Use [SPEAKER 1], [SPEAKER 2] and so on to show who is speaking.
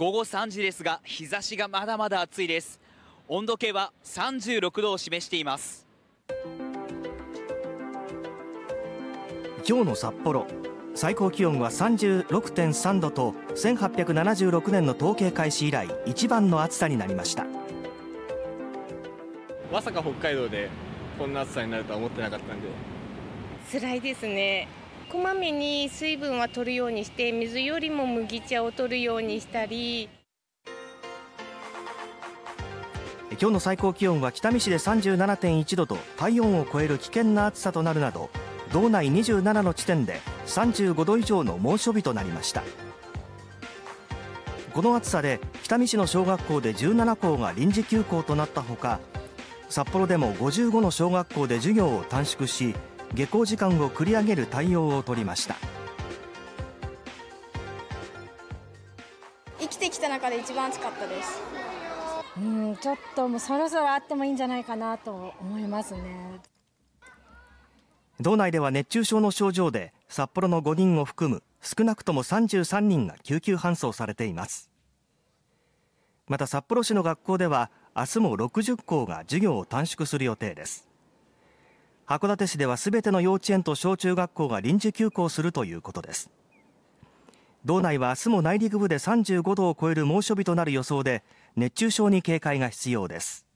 [SPEAKER 1] 午後3時ですが日差しがまだまだ暑いです。温度計は36度を示しています。
[SPEAKER 2] 今日の札幌最高気温は36.3度と1876年の統計開始以来一番の暑さになりました。
[SPEAKER 3] まさか北海道でこんな暑さになるとは思ってなかったんで。
[SPEAKER 4] 辛いですねこまめに水分は取るようにして水よりも麦茶を取るようにしたり。
[SPEAKER 2] 今日の最高気温は北見市で37.1度と体温を超える危険な暑さとなるなど道内27の地点で35度以上の猛暑日となりました。この暑さで北見市の小学校で17校が臨時休校となったほか札幌でも55の小学校で授業を短縮し下校時間を繰り上げる対応を取りました。
[SPEAKER 5] 生きてきた中で一番暑かったです。
[SPEAKER 6] うんちょっともうそろそろあってもいいんじゃないかなと思いますね。
[SPEAKER 2] 道内では熱中症の症状で札幌の5人を含む少なくとも33人が救急搬送されています。また札幌市の学校では明日も60校が授業を短縮する予定です函館市ではすべての幼稚園と小中学校が臨時休校するということです。道内は明日も内陸部で35度を超える猛暑日となる予想で熱中症に警戒が必要です。